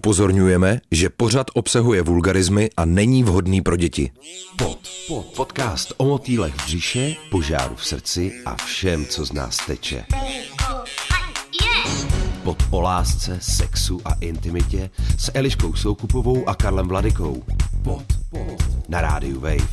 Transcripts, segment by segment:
upozorňujeme, že pořad obsahuje vulgarizmy a není vhodný pro děti. Pod, pod, podcast o motýlech v břiše, požáru v srdci a všem, co z nás teče. Pod o lásce, sexu a intimitě s Eliškou Soukupovou a Karlem Vladikou. Pod, pod, na rádiu Wave.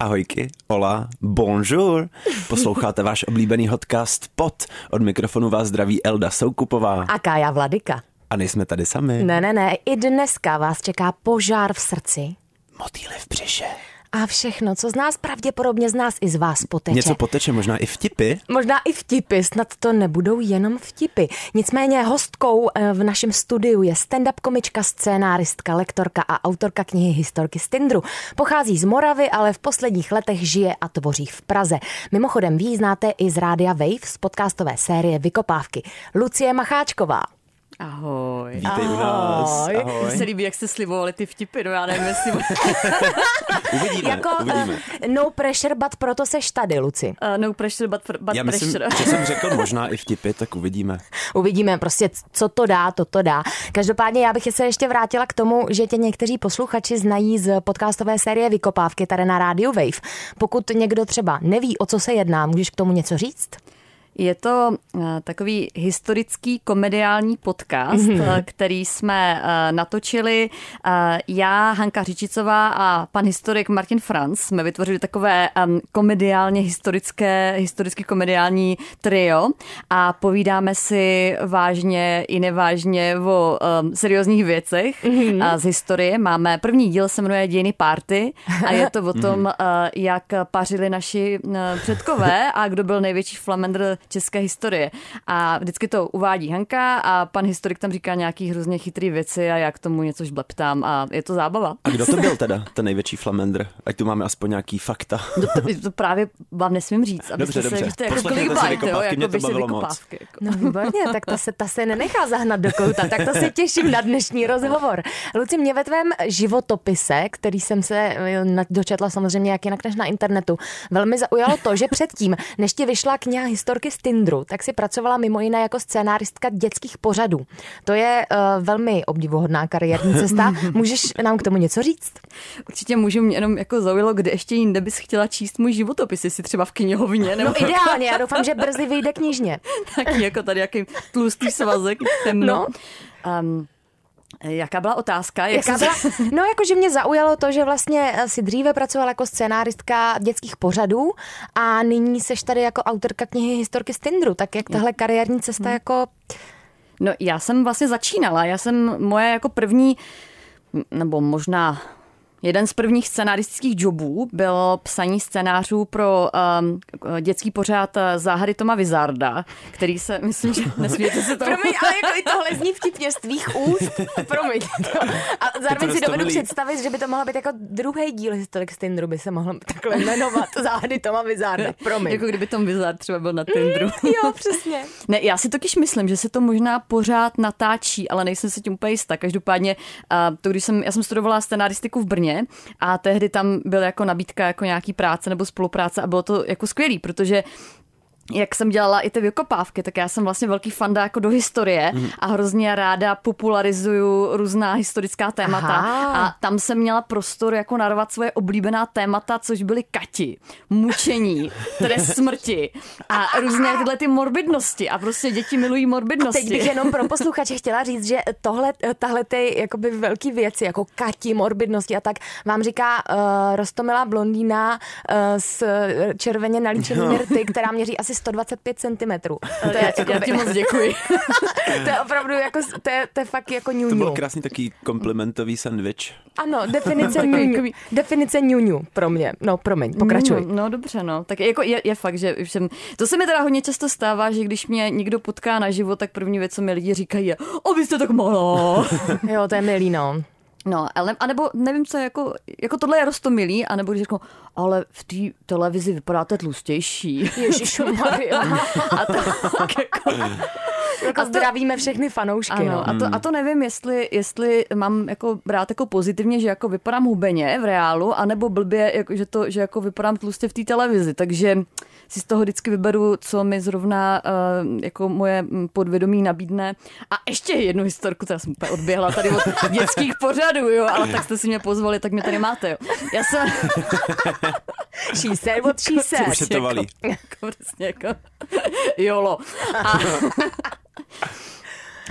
Ahojky, hola, bonjour. Posloucháte váš oblíbený podcast Pod. Od mikrofonu vás zdraví Elda Soukupová. A Kája Vladika. A nejsme tady sami. Ne, ne, ne, i dneska vás čeká požár v srdci. Motýly v břiše. A všechno, co z nás pravděpodobně z nás i z vás poteče. Něco poteče, možná i vtipy. Možná i vtipy, snad to nebudou jenom vtipy. Nicméně hostkou eh, v našem studiu je stand-up komička, scénáristka, lektorka a autorka knihy Historky z Tindru. Pochází z Moravy, ale v posledních letech žije a tvoří v Praze. Mimochodem, vy znáte i z rádia Wave z podcastové série Vykopávky. Lucie Macháčková. Ahoj. Vítej u nás. Ahoj. Ahoj. Mně se líbí, jak jste slibovali ty vtipy, no já nevím, jestli... Uvidíme, Jako uvidíme. eh, no pressure, but proto seš tady, Luci. Uh, no pressure, but, but Já myslím, pressure. že jsem řekl možná i vtipy, tak uvidíme. Uvidíme prostě, co to dá, to to dá. Každopádně já bych se ještě vrátila k tomu, že tě někteří posluchači znají z podcastové série Vykopávky tady na rádiu Wave. Pokud někdo třeba neví, o co se jedná, můžeš k tomu něco říct? Je to uh, takový historický komediální podcast, mm-hmm. který jsme uh, natočili. Já, Hanka Řičicová a pan historik Martin Franz jsme vytvořili takové komediálně historické, historicky komediální trio a povídáme si vážně i nevážně o seriózních věcech mm-hmm. z historie. Máme první díl se jmenuje Dějiny party a je to o tom, uh, jak pařili naši předkové a kdo byl největší flamendr české historie. A vždycky to uvádí Hanka a pan historik tam říká nějaký hrozně chytrý věci a já k tomu něco žbleptám a je to zábava. A kdo to byl teda, ten největší flamendr? Ať tu máme aspoň nějaký fakta. To, to, to právě vám nesmím říct, abyste Dobře, se, dobře. že to je jako clickbait, jo, jako to by si bavilo moc. vykopávky. Jako. No výborně, tak ta se, ta se nenechá zahnat do kouta, tak to se těším na dnešní rozhovor. Luci, mě ve tvém životopise, který jsem se dočetla samozřejmě jak jinak než na internetu, velmi zaujalo to, že předtím, než ti vyšla kniha Historky z Tindru, tak si pracovala mimo jiné jako scénáristka dětských pořadů. To je uh, velmi obdivuhodná kariérní cesta. Můžeš nám k tomu něco říct? Určitě můžu, mě jenom jako zaujalo, kde ještě jinde bys chtěla číst můj životopis, jestli třeba v knihovně, nebo No ideálně, já doufám, že brzy vyjde knižně. taky jako tady jaký tlustý svazek, temno. No. Um, jaká byla otázka? Jak Jaká byla? No, jakože mě zaujalo to, že vlastně eh, si dříve pracovala jako scénáristka dětských pořadů a nyní seš tady jako autorka knihy Historky z Tindru. Tak jak tahle kariérní cesta jako... No já jsem vlastně začínala, já jsem moje jako první, nebo možná jeden z prvních scenaristických jobů bylo psaní scénářů pro um, dětský pořád eh, Záhady Toma Vizarda, který se, myslím, že nesmíte se to Promiň, ale jako i tohle zní vtipně z tvých úst. Promiň. A zároveň si dovedu představit, že by to mohla být jako druhý díl Historik z Tindru, by se mohl takhle jmenovat. Záhady Toma Vizarda. Promiň. Jako kdyby Tom Vizard třeba byl na Tinderu. Jo, přesně. Ne, já si totiž myslím, že se to možná pořád natáčí, ale nejsem si tím úplně jistá. Každopádně, uh, to, když jsem, já jsem studovala scenaristiku v Brně a tehdy tam byla jako nabídka jako nějaký práce nebo spolupráce a bylo to jako skvělý, protože jak jsem dělala i ty vykopávky, tak já jsem vlastně velký fanda jako do historie Mhm. a hrozně ráda popularizuju různá historická témata Aha. a tam jsem měla prostor jako narvat svoje oblíbená témata, což byly kati, mučení, trest smrti a různé tyhle ty morbidnosti a prostě děti milují morbidnosti. Teď bych jenom pro posluchače chtěla říct, že tohle, tahle ty jakoby velký věci, jako kati, morbidnosti a tak, vám říká uh, Rostomila blondýna uh, s červeně nalíčenými rty, která měří asi 125 cm. To já, je, ti- já ti moc děkuji. to je opravdu jako, to je, to je fakt jako To byl ňuňu. krásný taký komplimentový sandwich. Ano, definice ňuňu. Definice ňuňu pro mě. No, promiň, pokračuj. No, no dobře, no. Tak jako je, je fakt, že už jsem... To se mi teda hodně často stává, že když mě někdo potká na život, tak první věc, co mi lidi říkají, je, o, vy jste tak malá. Jo, to je milý, no. No, ale, anebo nevím, co je jako, jako tohle je rostomilý, anebo když řeknu, ale v té televizi vypadáte tlustější. Ježišmarja. A to tak jako, Jako A to- zdravíme všechny fanoušky. Ano, no. a, to, a to nevím, jestli, jestli mám jako brát jako pozitivně, že jako vypadám hubeně v reálu, anebo blbě, jako, že, to, že jako vypadám tlustě v té televizi. Takže si z toho vždycky vyberu, co mi zrovna uh, jako moje mm, podvědomí nabídne. A ještě jednu historku, která jsem úplně odběhla tady od dětských pořadů, jo, ale tak jste si mě pozvali, tak mě tady máte, jo. Já jsem... She said what she said. Už se to valí. jako přesně jako jolo. A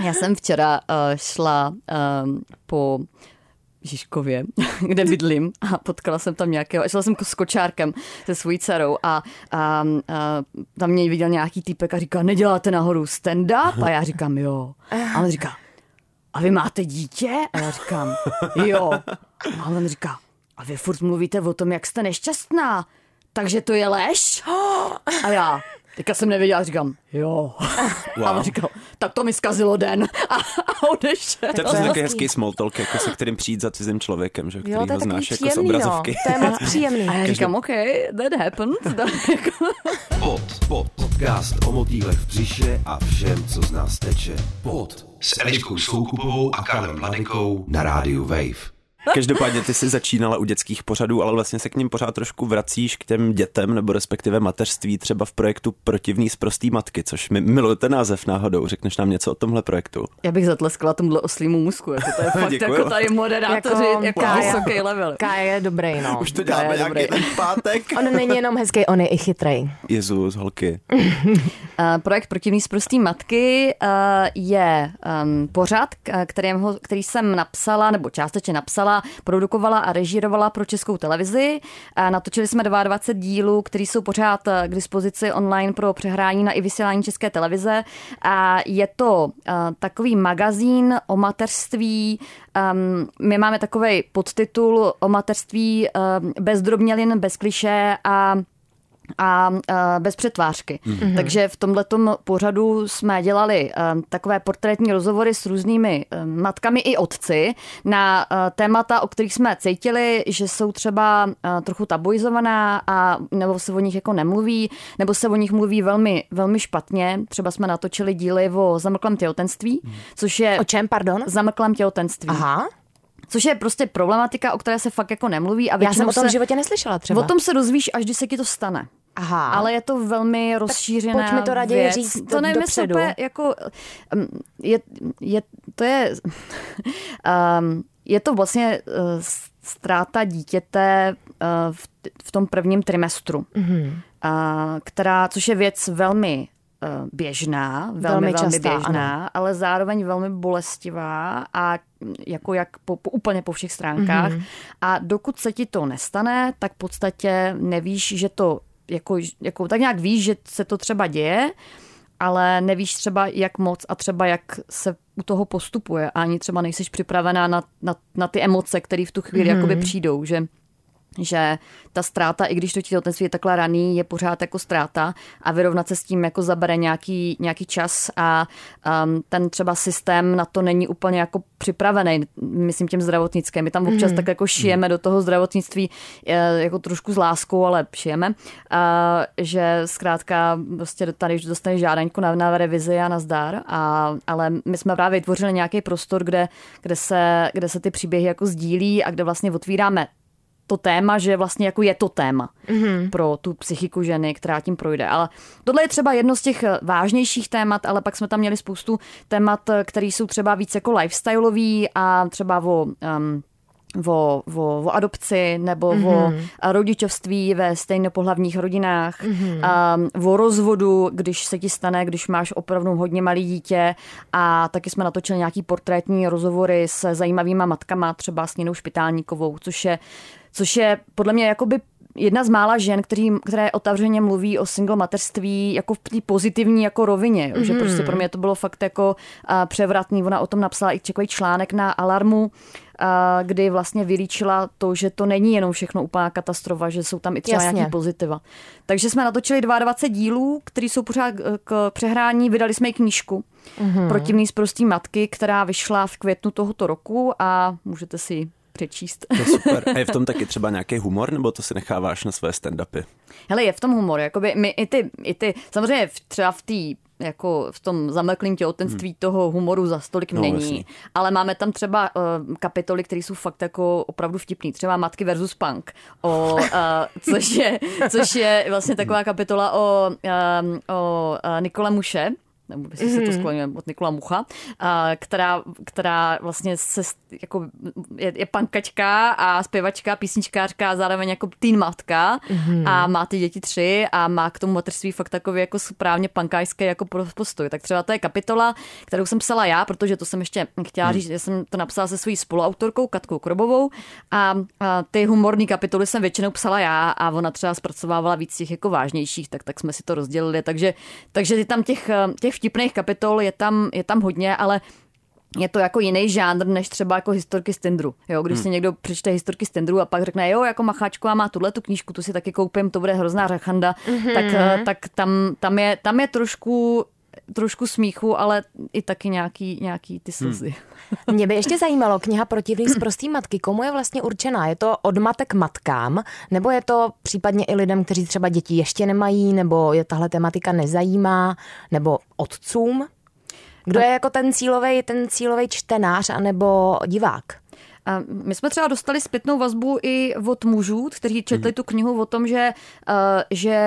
já jsem včera uh, šla um, po Žižkově, kde bydlím a potkala jsem tam nějakého, šla jsem s kočárkem se svojí dcerou a, a, a tam mě viděl nějaký týpek a říká, neděláte nahoru stand-up? A já říkám, jo. A on říká, a vy máte dítě? A já říkám, jo. A on říká, a vy furt mluvíte o tom, jak jste nešťastná, takže to je lež? A já, teďka jsem nevěděla, říkám, jo. Wow. A on říkal, tak to mi zkazilo den. A, a odešel. To je přesně takový hezký small talk, jako se kterým přijít za cizím člověkem, že, Jo, který to je ho znáš jako z no. obrazovky. To je moc příjemný. A já říkám, OK, that happened. Pod, pod, podcast o motýlech v břiše a všem, co z nás teče. Pod s Eliškou Soukupovou a Karlem Mladikou na rádiu Wave. Každopádně ty jsi začínala u dětských pořadů, ale vlastně se k ním pořád trošku vracíš k těm dětem, nebo respektive mateřství, třeba v projektu Protivný z prostý matky, což mi milujete název náhodou. Řekneš nám něco o tomhle projektu? Já bych zatleskala tomuhle oslímu musku. Jako to je fakt Děkuju. jako tady moderátoři, Jako jako, Kája. vysoký level. Kája je dobrý, no. Už to děláme děláme nějaký ten pátek. On není jenom hezký, on je i chytrej. Jezus, holky. Uh, projekt Protivný z prostý matky uh, je um, pořad, k- kterýho, který jsem napsala, nebo částečně napsala, produkovala a režírovala pro českou televizi. Uh, natočili jsme 22 dílů, které jsou pořád uh, k dispozici online pro přehrání na i vysílání české televize. A je to uh, takový magazín o mateřství. Um, my máme takový podtitul o mateřství um, bez drobnělin, bez kliše a a bez přetvářky. Mm-hmm. Takže v tomhletom pořadu jsme dělali uh, takové portrétní rozhovory s různými uh, matkami i otci na uh, témata, o kterých jsme cítili, že jsou třeba trochu tabuizovaná a nebo se o nich jako nemluví, nebo se o nich mluví velmi, velmi špatně. Třeba jsme natočili díly o zamlklém těhotenství, což je O čem, pardon? zamlklém těhotenství. Aha. Což je prostě problematika, o které se fakt jako nemluví. A Já jsem o tom se, v životě neslyšela třeba. O tom se dozvíš, až když se ti to stane. Aha. Ale je to velmi rozšířená pojď mi to raději věc. říct To nevím, jestli jako... um, Je, je, to je... Um, je to vlastně uh, ztráta dítěte uh, v, v tom prvním trimestru, mm-hmm. uh, která, což je věc velmi běžná, velmi, Velmi velmi, běžná, ale zároveň velmi bolestivá a mm, jako jak po, po, úplně po všech stránkách. Mm-hmm. A dokud se ti to nestane, tak v podstatě nevíš, že to jako, jako tak nějak víš, že se to třeba děje, ale nevíš třeba jak moc a třeba jak se u toho postupuje a ani třeba nejsiš připravená na, na, na ty emoce, které v tu chvíli mm. jakoby přijdou, že že ta ztráta, i když to těhotenství je takhle raný, je pořád jako ztráta a vyrovnat se s tím jako zabere nějaký, nějaký čas a um, ten třeba systém na to není úplně jako připravený, myslím tím zdravotnickým. My tam občas mm. tak jako šijeme do toho zdravotnictví eh, jako trošku s láskou, ale šijeme, a, že zkrátka prostě tady už dostaneš žádaňku na, na revizi a na zdar, a, ale my jsme právě vytvořili nějaký prostor, kde, kde, se, kde se ty příběhy jako sdílí a kde vlastně otvíráme to téma, že vlastně jako je to téma mm-hmm. pro tu psychiku ženy, která tím projde. Ale tohle je třeba jedno z těch eh, vážnějších témat, ale pak jsme tam měli spoustu témat, eh, které jsou třeba víc jako lifestyleový a třeba o um, o, o, o adopci nebo mm-hmm. o rodičovství ve stejnopohlavních rodinách, mm-hmm. o rozvodu, když se ti stane, když máš opravdu hodně malý dítě a taky jsme natočili nějaký portrétní rozhovory s zajímavýma matkama, třeba s Ninou Špitálníkovou, což je, což je podle mě jakoby jedna z mála žen, který, které otevřeně mluví o single mateřství jako v té pozitivní jako rovině, jo? Že prostě pro mě to bylo fakt jako uh, převratný. Ona o tom napsala i takový článek na Alarmu, uh, kdy vlastně vylíčila to, že to není jenom všechno úplná katastrofa, že jsou tam i třeba nějaký pozitiva. Takže jsme natočili 22 dílů, které jsou pořád k přehrání. Vydali jsme i knížku mm-hmm. Protivný z prostý matky, která vyšla v květnu tohoto roku a můžete si ji přečíst. To je super. A je v tom taky třeba nějaký humor, nebo to si necháváš na své stand-upy? Hele, je v tom humor, jakoby my i ty, i ty samozřejmě v- třeba v té jako v tom zamlklém těhotenství hmm. toho humoru za stolik no, není. Vlastně. Ale máme tam třeba uh, kapitoly, které jsou fakt jako opravdu vtipný. Třeba Matky versus Punk, o, uh, což, je, což je vlastně taková kapitola o, um, o uh, Nikole Muše, nebo jestli mm-hmm. se to mhm. skloňuje od Nikola Mucha, a, která, která vlastně se, jako, je, je pankačka a zpěvačka, písničkářka a zároveň jako teen matka mm-hmm. a má ty děti tři a má k tomu materství fakt takový jako správně pankářský jako postoj. Tak třeba to je kapitola, kterou jsem psala já, protože to jsem ještě chtěla mm. říct, že jsem to napsala se svojí spoluautorkou Katkou Krobovou a, a ty humorní kapitoly jsem většinou psala já a ona třeba zpracovávala víc těch jako vážnějších, tak, tak jsme si to rozdělili, takže, takže je tam těch, těch těch vtipných kapitol je tam, je tam hodně, ale je to jako jiný žánr, než třeba jako historky z Tindru. Jo, když hmm. si někdo přečte historky z Tindru a pak řekne, jo, jako Macháčková má tuhle tu knížku, tu si taky koupím, to bude hrozná řachanda, mm-hmm. tak, eh, tak tam, tam, je, tam je trošku trošku smíchu, ale i taky nějaký, nějaký ty slzy. Hmm. Mě by ještě zajímalo, kniha Protivný z prostý matky, komu je vlastně určená? Je to od matek matkám, nebo je to případně i lidem, kteří třeba děti ještě nemají, nebo je tahle tematika nezajímá, nebo otcům? Kdo je jako ten cílový, ten cílový čtenář anebo divák? A my jsme třeba dostali zpětnou vazbu i od mužů, kteří četli mm. tu knihu o tom, že, uh, že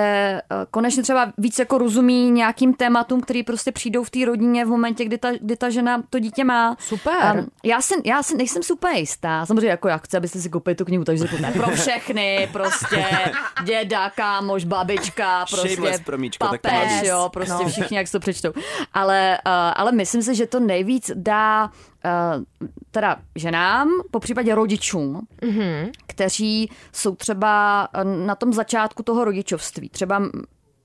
uh, konečně třeba víc jako rozumí nějakým tématům, který prostě přijdou v té rodině v momentě, kdy ta, kdy ta žena to dítě má. Super. Um, já, si, já si nejsem super jistá. Samozřejmě jako já chci, abyste si koupili tu knihu, takže ne pro všechny, prostě děda, kámoš, babička, prostě promíčko, papež, jo, prostě no. všichni, jak se to přečtou. Ale, uh, ale myslím si, že to nejvíc dá Uh, teda ženám, po případě rodičům, mm-hmm. kteří jsou třeba na tom začátku toho rodičovství. Třeba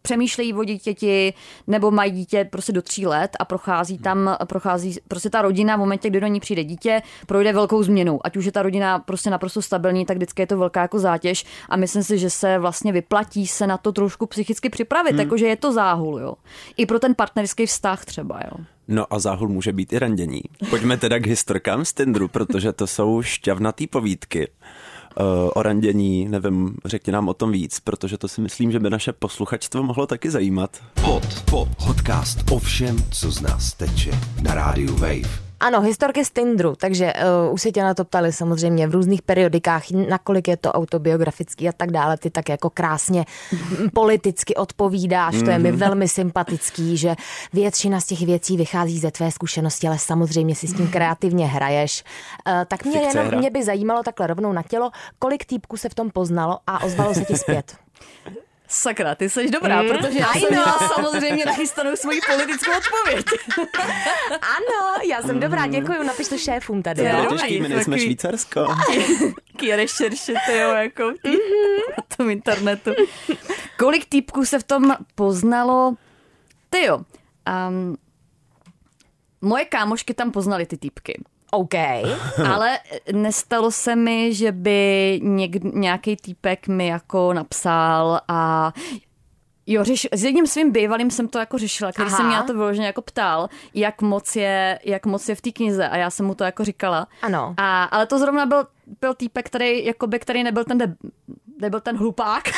přemýšlejí o dítěti nebo mají dítě prostě do tří let a prochází tam, prochází prostě ta rodina v momentě, kdy do ní přijde dítě, projde velkou změnou. Ať už je ta rodina prostě naprosto stabilní, tak vždycky je to velká jako zátěž a myslím si, že se vlastně vyplatí se na to trošku psychicky připravit, hmm. jakože je to záhul, jo. I pro ten partnerský vztah třeba, jo. No a záhul může být i randění. Pojďme teda k historkám z Tindru, protože to jsou šťavnatý povídky uh, o randění, nevím, řekni nám o tom víc, protože to si myslím, že by naše posluchačstvo mohlo taky zajímat. Pod, pod, podcast o všem, co z nás teče na rádiu Wave. Ano, historky z Tindru, takže uh, už se tě na to ptali samozřejmě v různých periodikách, nakolik je to autobiografický a tak dále. Ty tak jako krásně politicky odpovídáš, mm-hmm. to je mi mhm. velmi sympatický, že většina z těch věcí vychází ze tvé zkušenosti, ale samozřejmě si s tím kreativně hraješ. Uh, tak mě, jenom, mě by zajímalo takhle rovnou na tělo, kolik týpků se v tom poznalo a ozvalo se ti zpět. Sakra, ty jsi dobrá, mm. protože já jsem měla samozřejmě nachystanou svoji politickou odpověď. ano, já jsem mm. dobrá, děkuji, napiš to šéfům tady. To je těžký, my nejsme Švýcarsko. Ký rešerše, ty jo, jako mm-hmm. na tom internetu. Kolik týpků se v tom poznalo? Ty jo, um, moje kámošky tam poznali ty týpky. OK. Ale nestalo se mi, že by něk, nějaký týpek mi jako napsal a Jo, řeš, s jedním svým bývalým jsem to jako řešila, který Aha. se mě na to vyloženě jako ptal, jak moc je, jak moc je v té knize a já jsem mu to jako říkala. Ano. A, ale to zrovna byl, byl týpek, který, jakoby, který nebyl ten de, nebyl ten hlupák.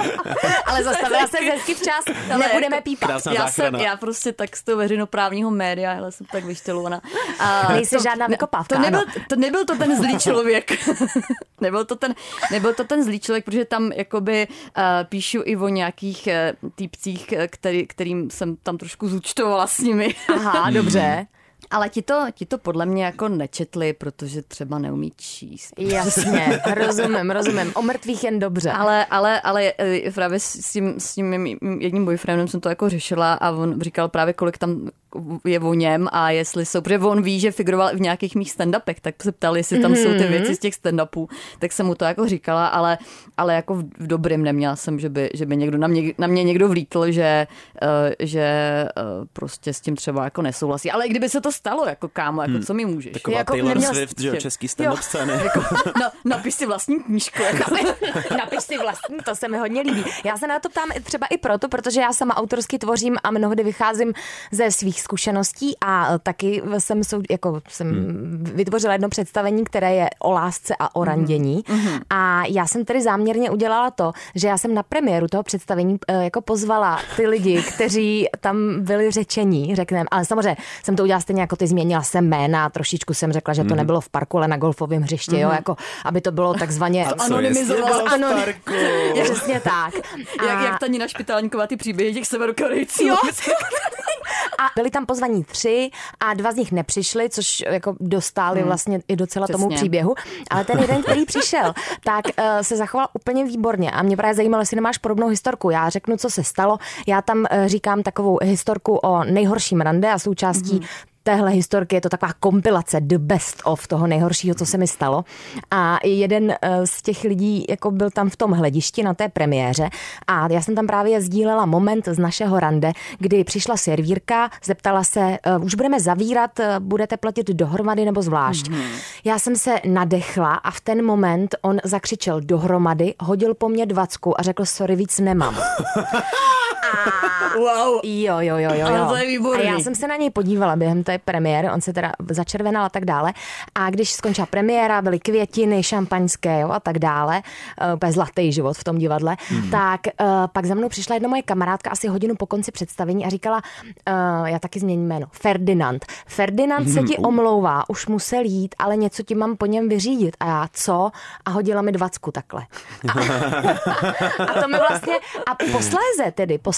Ale zastavila se hezky včas, ale nebudeme jako, pípat. Já, jsem, já prostě tak z toho veřejnoprávního média, ale jsem tak vyštělovaná. A Nejsi to, žádná vykopávka, to nebyl, to nebyl to ten zlý člověk. nebyl, to ten, nebyl to ten zlý člověk, protože tam jakoby uh, píšu i o nějakých uh, týpcích, který, kterým jsem tam trošku zúčtovala s nimi. Aha, dobře. Ale ti to, ti to podle mě jako nečetli, protože třeba neumí číst. Jasně, rozumím, rozumím. O mrtvých jen dobře. Ale, ale, ale eh, právě s tím, s tím jedním boyfriendem jsem to jako řešila a on říkal právě, kolik tam je o něm a jestli jsou, protože on ví, že figuroval v nějakých mých stand-upech, tak se ptal, jestli tam mm-hmm. jsou ty mhm. věci z těch stand-upů, tak jsem mu to jako říkala, ale, ale jako v, v dobrým neměla jsem, že by, že by někdo na mě, na mě někdo vlítl, že, uh, že uh, prostě s tím třeba jako nesouhlasí. Ale i kdyby se to stalo, jako kámo, jako hmm. co mi můžeš? Taková jako Taylor. Swift, že český stand-up scény. Jako, no, napiš si vlastní knížku. Jako. napiš si vlastní, to se mi hodně líbí. Já se na to ptám třeba i proto, protože já sama autorsky tvořím a mnohdy vycházím ze svých zkušeností a taky jsem, sou, jako, jsem hmm. vytvořila jedno představení, které je o lásce a o randění. Hmm. A já jsem tedy záměrně udělala to, že já jsem na premiéru toho představení eh, jako pozvala ty lidi, kteří tam byli řečení, řekneme, ale samozřejmě jsem to udělala stejně jako ty, změnila jsem jména, trošičku jsem řekla, že to hmm. nebylo v parku, ale na golfovém hřišti, hmm. jo, jako, aby to bylo takzvaně anonymizovat. Přesně tak. A... Jak, jak ta Nina Špitálníková ty příběhy těch severokorejců. Jo. A byli tam pozvaní tři a dva z nich nepřišli, což jako dostali hmm. vlastně i docela Přesně. tomu příběhu. Ale ten jeden, který přišel, tak uh, se zachoval úplně výborně. A mě právě zajímalo, jestli nemáš podobnou historku. Já řeknu, co se stalo. Já tam uh, říkám takovou historku o nejhorším rande a součástí hmm téhle historky je to taková kompilace the best of toho nejhoršího, co se mi stalo. A jeden eh, z těch lidí jako byl tam v tom hledišti na té premiéře a já jsem tam právě sdílela moment z našeho rande, kdy přišla servírka, zeptala se, eh, už budeme zavírat, eh, budete platit dohromady nebo zvlášť. Mm-hmm. Já jsem se nadechla a v ten moment on zakřičel dohromady, hodil po mně dvacku a řekl, sorry, víc nemám. Wow. Jo, jo, jo, jo. jo. to je výborný. A já jsem se na něj podívala během té premiéry, on se teda začervenal a tak dále. A když skončila premiéra, byly květiny, šampaňské jo, a tak dále, uh, úplně zlatý život v tom divadle, mm. tak uh, pak za mnou přišla jedna moje kamarádka asi hodinu po konci představení a říkala, uh, já taky změním jméno, Ferdinand. Ferdinand se ti omlouvá, už musel jít, ale něco ti mám po něm vyřídit. A já, co? A hodila mi dvacku takhle. A, a to mi vlastně, a posléze tedy, posléze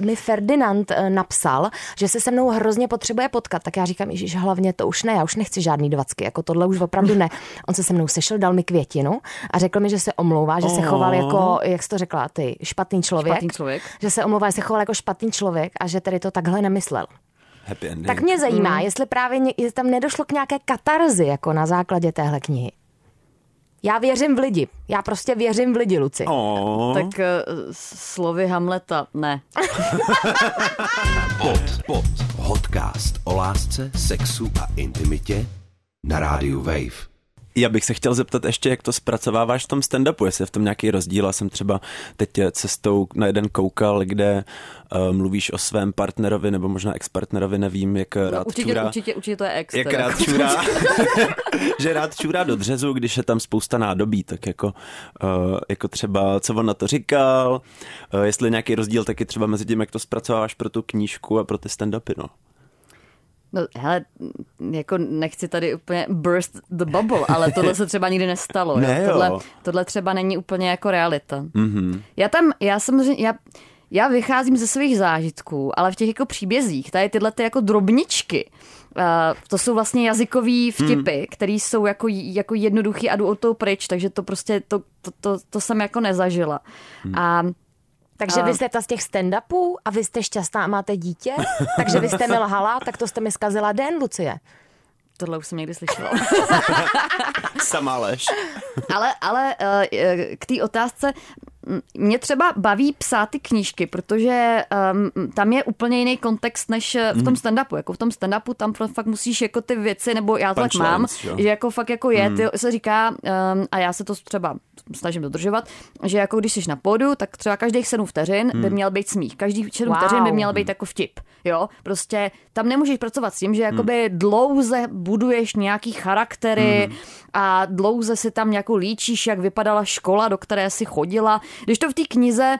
mi Ferdinand napsal, že se se mnou hrozně potřebuje potkat, tak já říkám, že hlavně to už ne, já už nechci žádný dvacky, jako tohle už opravdu ne. On se se mnou sešel, dal mi květinu a řekl mi, že se omlouvá, že se choval jako, jak jsi to řekla, ty, špatný člověk. Špatný člověk. Že se omlouvá, že se choval jako špatný člověk a že tedy to takhle nemyslel. Happy ending. Tak mě zajímá, mm. jestli právě jestli tam nedošlo k nějaké katarzi jako na základě téhle knihy. Já věřím v lidi. Já prostě věřím v lidi, Luci. Oh. Tak uh, slovy Hamleta, ne. pod, pod. Podcast o lásce, sexu a intimitě na rádiu Wave. Já bych se chtěl zeptat ještě, jak to zpracováváš v tom stand-upu, jestli je v tom nějaký rozdíl. Já jsem třeba teď cestou na jeden koukal, kde uh, mluvíš o svém partnerovi nebo možná ex-partnerovi, nevím, jak no, rád určitě, čurá. Určitě, určitě to je ex. Jak rád čurá, že rád čurá do dřezu, když je tam spousta nádobí, tak jako, uh, jako třeba, co on na to říkal, uh, jestli nějaký rozdíl taky třeba mezi tím, jak to zpracováváš pro tu knížku a pro ty stand-upy, no. No hele, jako nechci tady úplně burst the bubble, ale tohle se třeba nikdy nestalo. Ne, jo. Tohle, tohle třeba není úplně jako realita. Mm-hmm. Já tam, já samozřejmě, já, já vycházím ze svých zážitků, ale v těch jako příbězích, tady tyhle ty jako drobničky, uh, to jsou vlastně jazykové vtipy, hmm. které jsou jako, jako jednoduchý a jdu o to pryč, takže to prostě, to, to, to, to jsem jako nezažila. Hmm. A takže vy jste ta z těch stand-upů a vy jste šťastná a máte dítě? Takže vy jste mi lhala, tak to jste mi zkazila den, Lucie. Tohle už jsem někdy slyšela. Samá lež. ale, ale eh, k té otázce, mě třeba baví psát ty knížky, protože um, tam je úplně jiný kontext než v tom mhm. stand-upu. Jako v tom stand-upu tam fakt musíš jako ty věci, nebo já to tak mám, jo. že jako fakt jako je, mm. ty se říká, um, a já se to třeba snažím dodržovat, že jako když jsi na pódu, tak třeba každých 7 vteřin mm. by měl být smích. Každý 7 wow. vteřin by měl být jako vtip. Jo, prostě tam nemůžeš pracovat s tím, že jakoby mm. dlouze buduješ nějaký charaktery mm. a dlouze si tam nějakou líčíš, jak vypadala škola, do které si chodila. Když to v té knize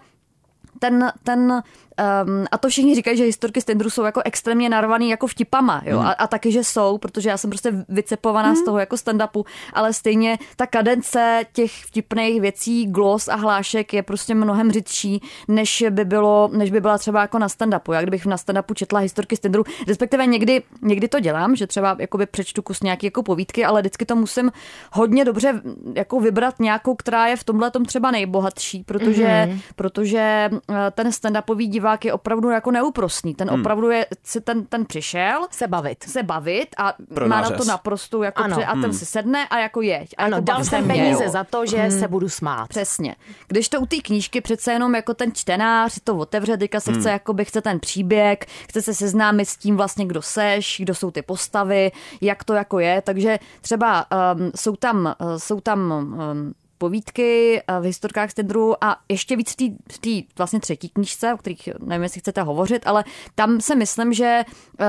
ten, ten Um, a to všichni říkají, že historky z Tindru jsou jako extrémně narvaný jako vtipama, jo, mm. a, a taky, že jsou, protože já jsem prostě vycepovaná mm. z toho jako stand-upu, ale stejně ta kadence těch vtipných věcí, glos a hlášek je prostě mnohem řidší, než by bylo, než by byla třeba jako na stand-upu. Já kdybych na stand-upu četla historky z Tindru, respektive někdy, někdy to dělám, že třeba jakoby přečtu kus nějaký jako povídky, ale vždycky to musím hodně dobře jako vybrat nějakou, která je v tomhle tom třeba nejbohatší, protože, mm. protože eh, ten stand-upový divák divák je opravdu jako neúprostný. Ten hmm. opravdu je, si ten, ten přišel. Se bavit. Se bavit a Pro má nářez. na to naprosto jako ano. Pře- a ten hmm. si sedne a jako jeď. A ano, jako dal jsem peníze za to, že hmm. se budu smát. Přesně. Když to u té knížky přece jenom jako ten čtenář to otevře, teďka se hmm. chce, by chce ten příběh, chce se seznámit s tím vlastně, kdo seš, kdo jsou ty postavy, jak to jako je, takže třeba um, jsou tam, uh, jsou tam um, povídky v historkách z Tindru a ještě víc v té vlastně třetí knižce, o kterých nevím, jestli chcete hovořit, ale tam se myslím, že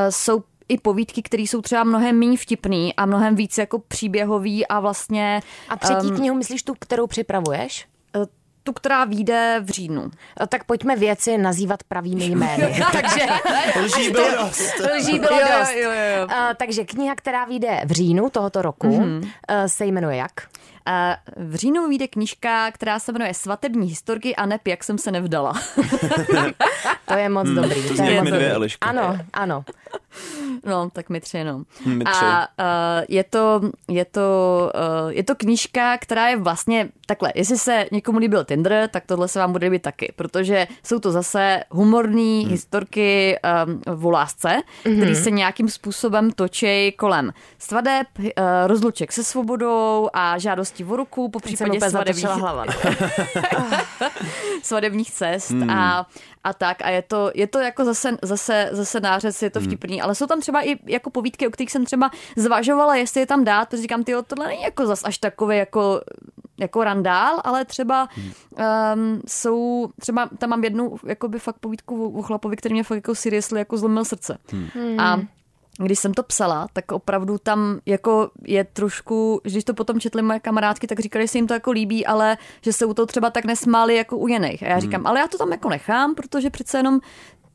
jsou i povídky, které jsou třeba mnohem méně vtipný a mnohem víc jako příběhový a vlastně... A třetí um, knihu myslíš tu, kterou připravuješ? tu, která vyjde v říjnu. Tak pojďme věci nazývat pravými jmény. takže lží bylo dost. Lží bylo jo, dost. Jo, jo, jo. Uh, takže kniha, která vyjde v říjnu tohoto roku, mm-hmm. uh, se jmenuje jak? V říjnu vyjde knižka, která se jmenuje Svatební historky a nep, jak jsem se nevdala. to je moc hmm, dobrý. To, to je moc dobrý. Eliška. Ano, ano. No, tak my tři jenom. My tři. A uh, je, to, je, to, uh, je to knížka, která je vlastně takhle, jestli se někomu líbil Tinder, tak tohle se vám bude líbit taky, protože jsou to zase humorní hmm. historky um, v lásce, hmm. které se nějakým způsobem točí kolem svadeb, uh, rozluček se svobodou a žádostí o ruku, po případě svadebních, hlava, svadebních cest hmm. a a tak a je to, je to jako zase, zase, zase nářez, je to hmm. vtipný, hmm. ale jsou tam třeba i jako povídky, o kterých jsem třeba zvažovala, jestli je tam dát, protože říkám, ty tohle není jako zas až takové jako jako randál, ale třeba hmm. um, jsou, třeba tam mám jednu jakoby fakt povídku o chlapovi, který mě fakt jako seriously jako zlomil srdce. Hmm. A když jsem to psala, tak opravdu tam jako je trošku, když to potom četly moje kamarádky, tak říkali, že se jim to jako líbí, ale že se u toho třeba tak nesmáli jako u jiných. A já hmm. říkám, hmm. ale já to tam jako nechám, protože přece jenom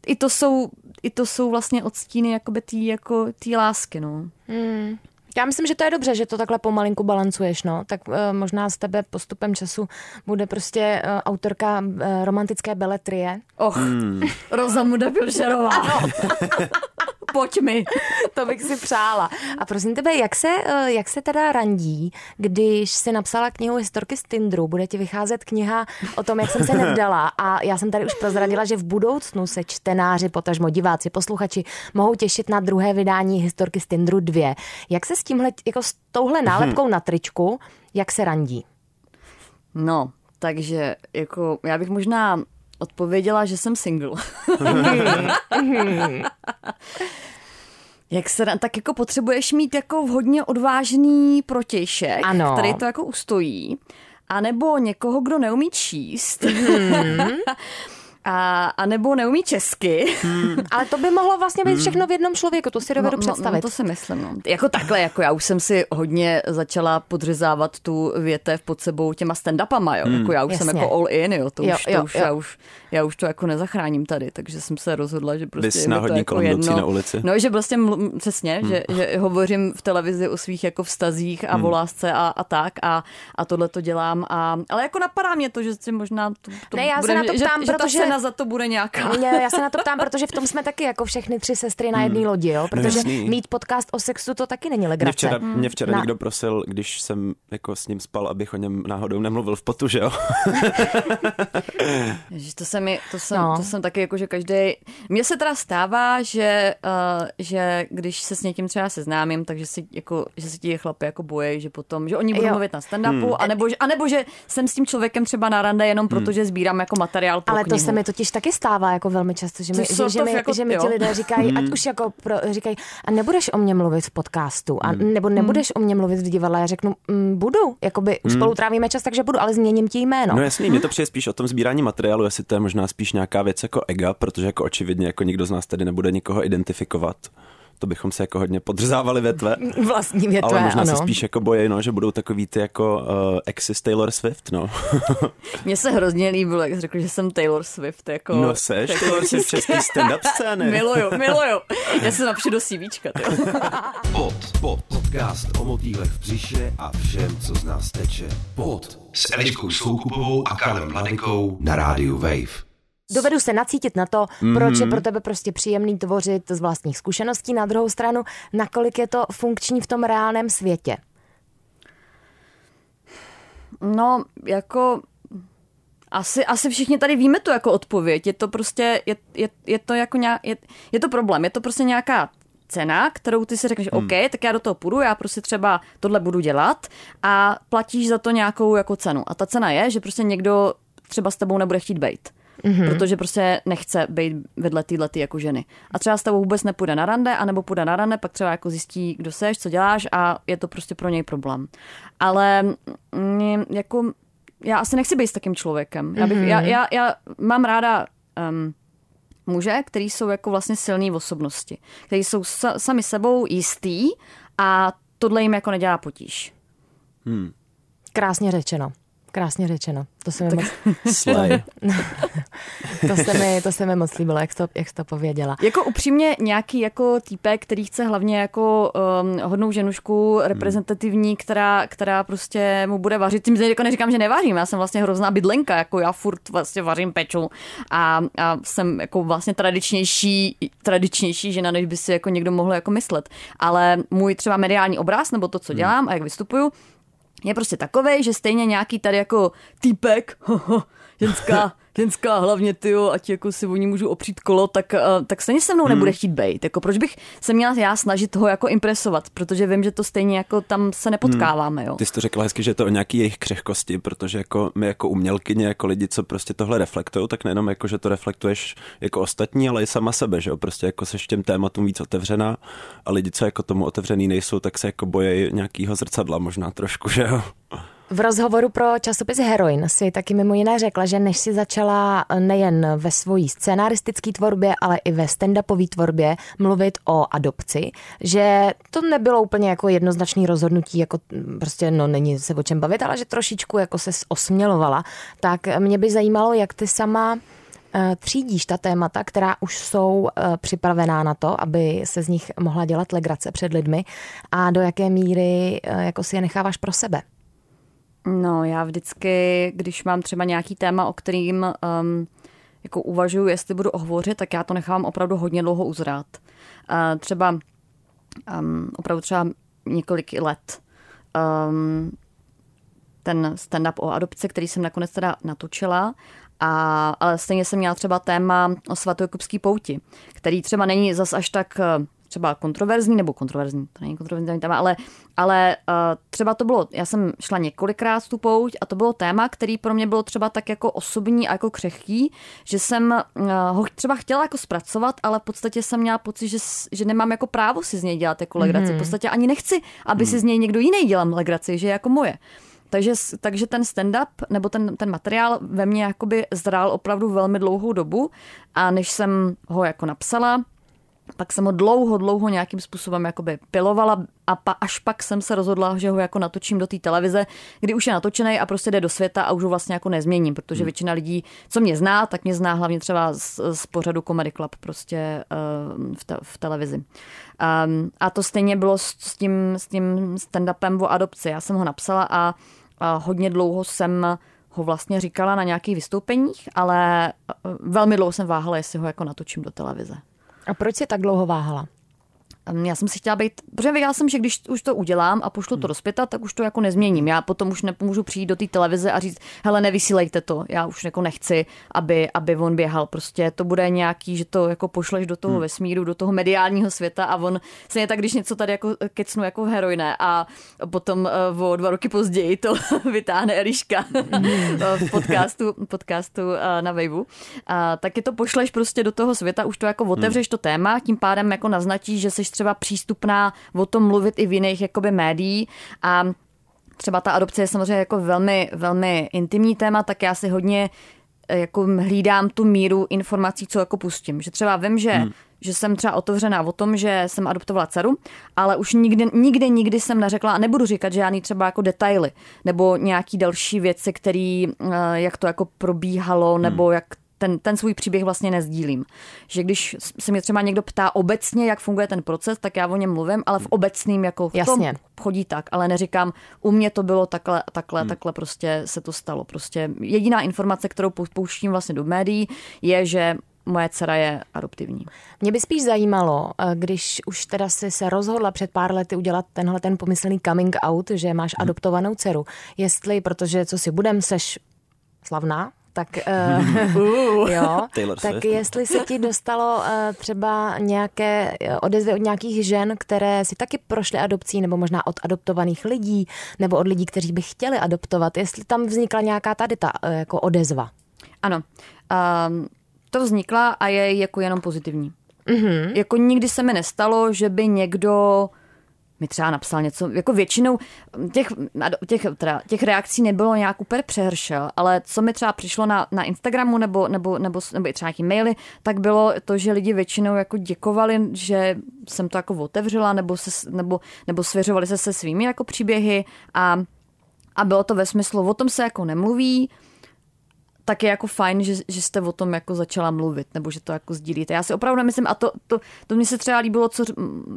i to jsou, i to jsou vlastně odstíny jakoby tý, jako tý lásky, no. Hmm. Já myslím, že to je dobře, že to takhle pomalinku balancuješ, no. Tak uh, možná z tebe postupem času bude prostě uh, autorka uh, romantické beletrie. Och, hmm. Rozamuda Bilžerová. Pojď mi. to bych si přála. A prosím tebe, jak se, jak se teda randí, když si napsala knihu Historky z Tindru, bude ti vycházet kniha o tom, jak jsem se nevdala a já jsem tady už prozradila, že v budoucnu se čtenáři, potažmo diváci, posluchači mohou těšit na druhé vydání Historky z Tindru 2. Jak se s tímhle, jako s touhle nálepkou na tričku, jak se randí? No, takže jako já bych možná odpověděla, že jsem single. Jak se, tak jako potřebuješ mít jako hodně odvážný protějšek, ano. který to jako ustojí, anebo někoho, kdo neumí číst. Mm. a, a nebo neumí česky. Hmm. Ale to by mohlo vlastně být všechno v jednom člověku, to si dovedu no, představit. No, no, to si myslím. No. Jako takhle, jako já už jsem si hodně začala podřezávat tu větev pod sebou těma stand-upama, jo. Hmm. Jako já už Jasně. jsem jako all in, jo. To jo, už, to jo, už, jo. Já, už, já už to jako nezachráním tady, takže jsem se rozhodla, že prostě je to jako jedno. na ulici. No, že prostě mlu, přesně, hmm. že, že, hovořím v televizi o svých jako vztazích a hmm. o lásce a, a tak a, a tohle to dělám. A, ale jako napadá mě to, že si možná to, to ne, já bude, se na to ptám, že, protože... že ta za to bude nějaká. Ne, já se na to ptám, protože v tom jsme taky jako všechny tři sestry na jedné hmm. lodi, jo? No protože no, mít podcast o sexu to taky není legrace. Mě včera, mě včera na... někdo prosil, když jsem jako s ním spal, abych o něm náhodou nemluvil v potu, že jo? Ježiš, to se mi, to jsem, no. to jsem taky jako, že každý. Mně se teda stává, že, uh, že když se s někým třeba seznámím, takže si, jako, že si ti chlapy jako bojí, že potom, že oni budou jo. mluvit na stand-upu, hmm. anebo, anebo, že jsem s tím člověkem třeba na rande jenom proto, hmm. že sbírám jako materiál pro Ale knihu. to se mi totiž taky stává jako velmi často, že mi, že, že, mi, jako, že mi ti lidé říkají, hmm. ať už jako pro, říkají, a nebudeš o mě mluvit v podcastu, a, hmm. nebo nebudeš hmm. o mě mluvit v divadle. Já řeknu, mm, budu, jakoby už hmm. spolu trávíme čas, takže budu, ale změním ti jméno. No jasně, mě to přijde spíš o tom sbírání materiálu, jestli to je možná spíš nějaká věc jako ega, protože jako očividně jako nikdo z nás tady nebude nikoho identifikovat to bychom se jako hodně podřezávali větve. Vlastní větve, Ale možná ano. se spíš jako bojí, no, že budou takový ty jako uh, exy Taylor Swift, no. Mně se hrozně líbilo, jak jsi řekl, že jsem Taylor Swift. Jako, no seš jako Taylor Swift český stand-up scény. miluju, miluju. Já se napšu do CVčka. Pod, pod, podcast o motýlech v břiše a všem, co z nás teče. Pod s Eliškou Soukupovou a Karlem Mladenkou na rádiu Wave. Dovedu se nacítit na to, mm-hmm. proč je pro tebe prostě příjemný tvořit z vlastních zkušeností. Na druhou stranu, nakolik je to funkční v tom reálném světě? No, jako asi, asi všichni tady víme to jako odpověď. Je to prostě, je, je, je to jako nějak, je, je to problém, je to prostě nějaká cena, kterou ty si řekneš, hmm. OK, tak já do toho půjdu, já prostě třeba tohle budu dělat a platíš za to nějakou jako cenu. A ta cena je, že prostě někdo třeba s tebou nebude chtít bejt mm-hmm. protože prostě nechce být vedle téhle jako ženy. A třeba s tebou vůbec nepůjde na rande, anebo půjde na rande, pak třeba jako zjistí, kdo seš, co děláš a je to prostě pro něj problém. Ale mě, jako já asi nechci být s takým člověkem. Já, bych, mm-hmm. já, já, já mám ráda um, muže, který jsou jako vlastně silný v osobnosti, který jsou sa, sami sebou jistý a tohle jim jako nedělá potíž. Hmm. Krásně řečeno. Krásně řečeno. To se mi tak, moc... Slay. to, se mi, to se mi moc líbilo, jak jsi to, jak jsi to pověděla. Jako upřímně nějaký jako týpek, který chce hlavně jako um, hodnou ženušku reprezentativní, hmm. která, která prostě mu bude vařit. Tím jako neříkám, že nevařím, já jsem vlastně hrozná bydlenka, jako já furt vlastně vařím peču a, a jsem jako vlastně tradičnější, tradičnější žena, než by si jako někdo mohl jako myslet. Ale můj třeba mediální obraz nebo to, co hmm. dělám hmm. a jak vystupuju, je prostě takový, že stejně nějaký tady jako týpek, ženská, ženská hlavně ty, ať jako si o ní můžu opřít kolo, tak, uh, tak stejně se mnou hmm. nebude chtít být. Jako proč bych se měla já snažit ho jako impresovat, protože vím, že to stejně jako tam se nepotkáváme. Jo. Ty jsi to řekla hezky, že je to o nějaký jejich křehkosti, protože jako my jako umělkyně, jako lidi, co prostě tohle reflektují, tak nejenom jako, že to reflektuješ jako ostatní, ale i sama sebe, že jo, prostě jako seš těm tématům víc otevřená a lidi, co jako tomu otevřený nejsou, tak se jako bojejí nějakýho zrcadla možná trošku, že jo. V rozhovoru pro časopis Heroin si taky mimo jiné řekla, že než si začala nejen ve svojí scénaristické tvorbě, ale i ve stand-upové tvorbě mluvit o adopci, že to nebylo úplně jako jednoznačný rozhodnutí, jako prostě no není se o čem bavit, ale že trošičku jako se osmělovala. Tak mě by zajímalo, jak ty sama eh, třídíš ta témata, která už jsou eh, připravená na to, aby se z nich mohla dělat legrace před lidmi a do jaké míry eh, jako si je necháváš pro sebe. No, já vždycky, když mám třeba nějaký téma, o kterým um, jako uvažuji, jestli budu hovořit, tak já to nechám opravdu hodně dlouho uzrát. Uh, třeba um, opravdu třeba několik let. Um, ten stand-up o adopci, který jsem nakonec teda natočila, a, ale stejně jsem měla třeba téma o svatojakubský pouti, který třeba není zas až tak třeba kontroverzní, nebo kontroverzní, to není kontroverzní téma, ale, ale uh, třeba to bylo, já jsem šla několikrát tu pouť a to bylo téma, který pro mě bylo třeba tak jako osobní a jako křehký, že jsem uh, ho třeba chtěla jako zpracovat, ale v podstatě jsem měla pocit, že, že nemám jako právo si z něj dělat jako legraci. Mm-hmm. V podstatě ani nechci, aby mm. si z něj někdo jiný dělal legraci, že je jako moje. Takže, takže ten stand-up nebo ten, ten materiál ve mně jakoby zrál opravdu velmi dlouhou dobu a než jsem ho jako napsala, pak jsem ho dlouho, dlouho nějakým způsobem jakoby pilovala a pa, až pak jsem se rozhodla, že ho jako natočím do té televize, kdy už je natočený a prostě jde do světa a už ho vlastně jako nezměním, protože hmm. většina lidí, co mě zná, tak mě zná hlavně třeba z, z pořadu Comedy Club prostě uh, v, te, v televizi. Um, a to stejně bylo s, s tím, s tím stand-upem o adopci. Já jsem ho napsala a, a hodně dlouho jsem ho vlastně říkala na nějakých vystoupeních, ale velmi dlouho jsem váhala, jestli ho jako natočím do televize. A proč jsi tak dlouho váhala? Já jsem si chtěla být, protože věděla jsem, že když už to udělám a pošlu to do zpěta, tak už to jako nezměním. Já potom už nepomůžu přijít do té televize a říct, hele, nevysílejte to, já už jako nechci, aby, aby on běhal. Prostě to bude nějaký, že to jako pošleš do toho hmm. vesmíru, do toho mediálního světa a on se je tak, když něco tady jako kecnu jako v heroine a potom uh, o dva roky později to vytáhne Eliška hmm. v podcastu, podcastu uh, na Waveu, uh, tak je to pošleš prostě do toho světa, už to jako otevřeš hmm. to téma, tím pádem jako naznačíš, že jsi třeba přístupná o tom mluvit i v jiných jakoby médií a třeba ta adopce je samozřejmě jako velmi, velmi intimní téma, tak já si hodně eh, jako hlídám tu míru informací, co jako pustím. Že třeba vím, že hmm že jsem třeba otevřená o tom, že jsem adoptovala dceru, ale už nikdy, nikdy, nikdy jsem neřekla a nebudu říkat žádný třeba jako detaily nebo nějaký další věci, který, eh, jak to jako probíhalo, nebo hmm. jak ten, ten svůj příběh vlastně nezdílím. Že když se mě třeba někdo ptá obecně, jak funguje ten proces, tak já o něm mluvím, ale v obecným jako v Jasně. tom chodí tak, ale neříkám, u mě to bylo takhle, takhle, hmm. takhle prostě se to stalo. Prostě jediná informace, kterou pouštím vlastně do médií, je, že moje dcera je adoptivní. Mě by spíš zajímalo, eh, když už teda si se rozhodla před pár lety udělat tenhle ten pomyslný coming out, že máš hmm. adoptovanou dceru, jestli, protože co si budem, seš slavná, tak, uh, jo, Taylor tak jestli se ti dostalo uh, třeba nějaké odezvy od nějakých žen, které si taky prošly adopcí, nebo možná od adoptovaných lidí, nebo od lidí, kteří by chtěli adoptovat, jestli tam vznikla nějaká tady ta uh, jako odezva. Ano, um, to vznikla a je jako jenom pozitivní. Mm-hmm. Jako nikdy se mi nestalo, že by někdo mi třeba napsal něco, jako většinou těch, těch, teda, těch reakcí nebylo nějak úplně přehršel, ale co mi třeba přišlo na, na Instagramu nebo, nebo, nebo, nebo i třeba nějaký maily, tak bylo to, že lidi většinou jako děkovali, že jsem to jako otevřela nebo, se, nebo, nebo svěřovali se se svými jako příběhy a, a bylo to ve smyslu, o tom se jako nemluví, tak je jako fajn, že, že jste o tom jako začala mluvit, nebo že to jako sdílíte. Já si opravdu nemyslím, a to, to, to mi se třeba líbilo, co,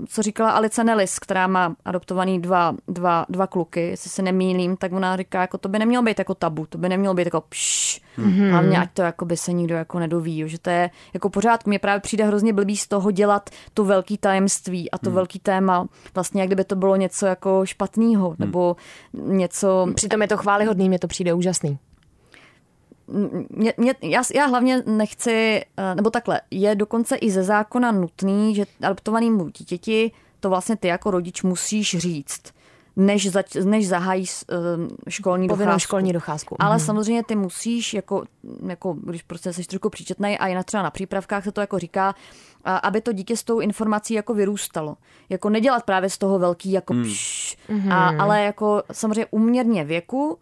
co říkala Alice Nellis, která má adoptovaný dva, dva, dva kluky, jestli se nemýlím, tak ona říká, jako to by nemělo být jako tabu, to by nemělo být jako pš, mm-hmm. hlavně ať to jako by se nikdo jako nedoví, že to je jako pořád, mně právě přijde hrozně blbý z toho dělat to velký tajemství a to mm. velký téma, vlastně jak kdyby to bylo něco jako špatného, mm. nebo něco... Přitom je to chválihodný, mě to přijde úžasný mě, mě, já, já hlavně nechci, eh, nebo takhle, je dokonce i ze zákona nutný, že adoptovanému dítěti to vlastně ty jako rodič musíš říct než, zač, než zahájí uh, školní Povinnou docházku. školní docházku. Ale mm. samozřejmě ty musíš, jako, jako když prostě jsi trošku příčetnej a i třeba na přípravkách se to jako říká, a, aby to dítě s tou informací jako vyrůstalo. Jako nedělat právě z toho velký jako mm. pš, mm. a, ale jako samozřejmě uměrně věku,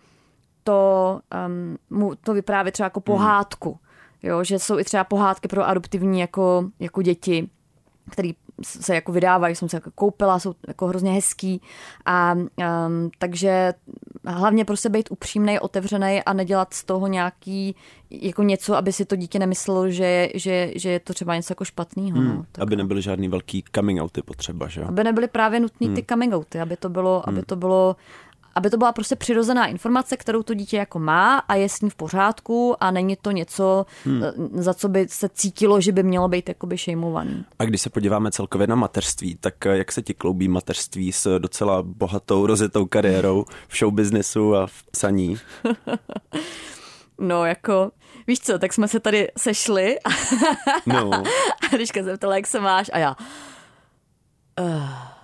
to, um, mu to vyprávět třeba jako pohádku. Jo, že jsou i třeba pohádky pro adoptivní jako, jako děti, který se jako vydávají, jsem se jako koupila, jsou jako hrozně hezký a um, takže hlavně prostě být upřímný, otevřený a nedělat z toho nějaký jako něco, aby si to dítě nemyslelo, že, že, že je to třeba něco jako špatného. Hmm, no, aby nebyly žádný velký coming outy potřeba, že Aby nebyly právě nutný hmm. ty coming outy, aby to bylo, hmm. aby to bylo aby to byla prostě přirozená informace, kterou to dítě jako má a je s ní v pořádku a není to něco, hmm. za co by se cítilo, že by mělo být jakoby šejmovaný. A když se podíváme celkově na mateřství, tak eh, jak se ti kloubí mateřství s docela bohatou, rozetou kariérou v showbiznesu a v psaní? no jako, víš co, tak jsme se tady sešli a, no. a když se zeptala, jak se máš a já... Uh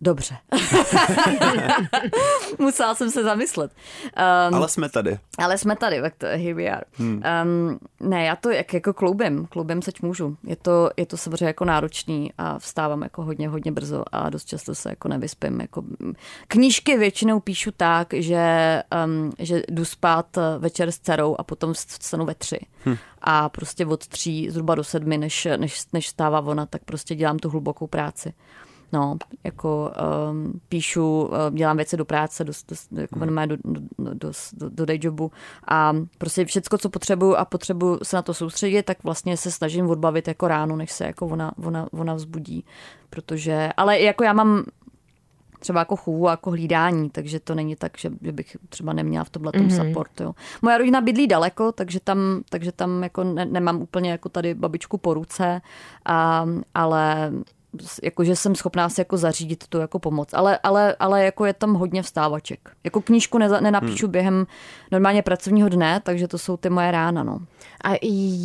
Dobře. Musela jsem se zamyslet. Um, ale jsme tady. Ale jsme tady, tak to here we are. Hmm. Um, ne, já to jak, jako kloubím, kloubím seč můžu. Je to, je to samozřejmě jako náročný a vstávám jako hodně, hodně brzo a dost často se jako nevyspím. Jako, knížky většinou píšu tak, že, um, že jdu spát večer s dcerou a potom vstanu ve tři. Hmm. A prostě od tří zhruba do sedmi, než, než, než stává ona, tak prostě dělám tu hlubokou práci. No, jako um, píšu, uh, dělám věci do práce, do, do, jako hmm. do, do, do, do, do dayjobu a prostě všecko, co potřebuju a potřebuju se na to soustředit, tak vlastně se snažím odbavit jako ráno, než se jako ona, ona, ona vzbudí. Protože, ale jako já mám třeba jako chůvu a jako hlídání, takže to není tak, že, že bych třeba neměla v tomhle mm-hmm. support. Jo. Moja rodina bydlí daleko, takže tam, takže tam jako ne, nemám úplně jako tady babičku po ruce, a, ale jakože jsem schopná si jako zařídit tu jako pomoc. Ale, ale, ale jako je tam hodně vstávaček. Jako knížku neza, nenapíšu hmm. během normálně pracovního dne, takže to jsou ty moje rána. No. A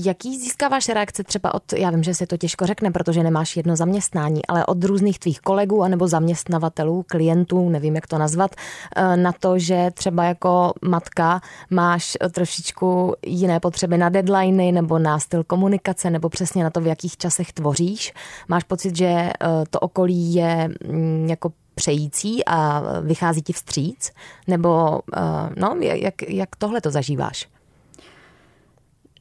jaký získáváš reakce třeba od, já vím, že se to těžko řekne, protože nemáš jedno zaměstnání, ale od různých tvých kolegů anebo zaměstnavatelů, klientů, nevím, jak to nazvat, eh, na to, že třeba jako matka máš trošičku jiné potřeby na deadliny nebo na styl komunikace nebo přesně na to, v jakých časech tvoříš. Máš pocit, že eh, to okolí je mm, jako přející a vychází ti vstříc? Nebo eh, no, jak, jak tohle to zažíváš?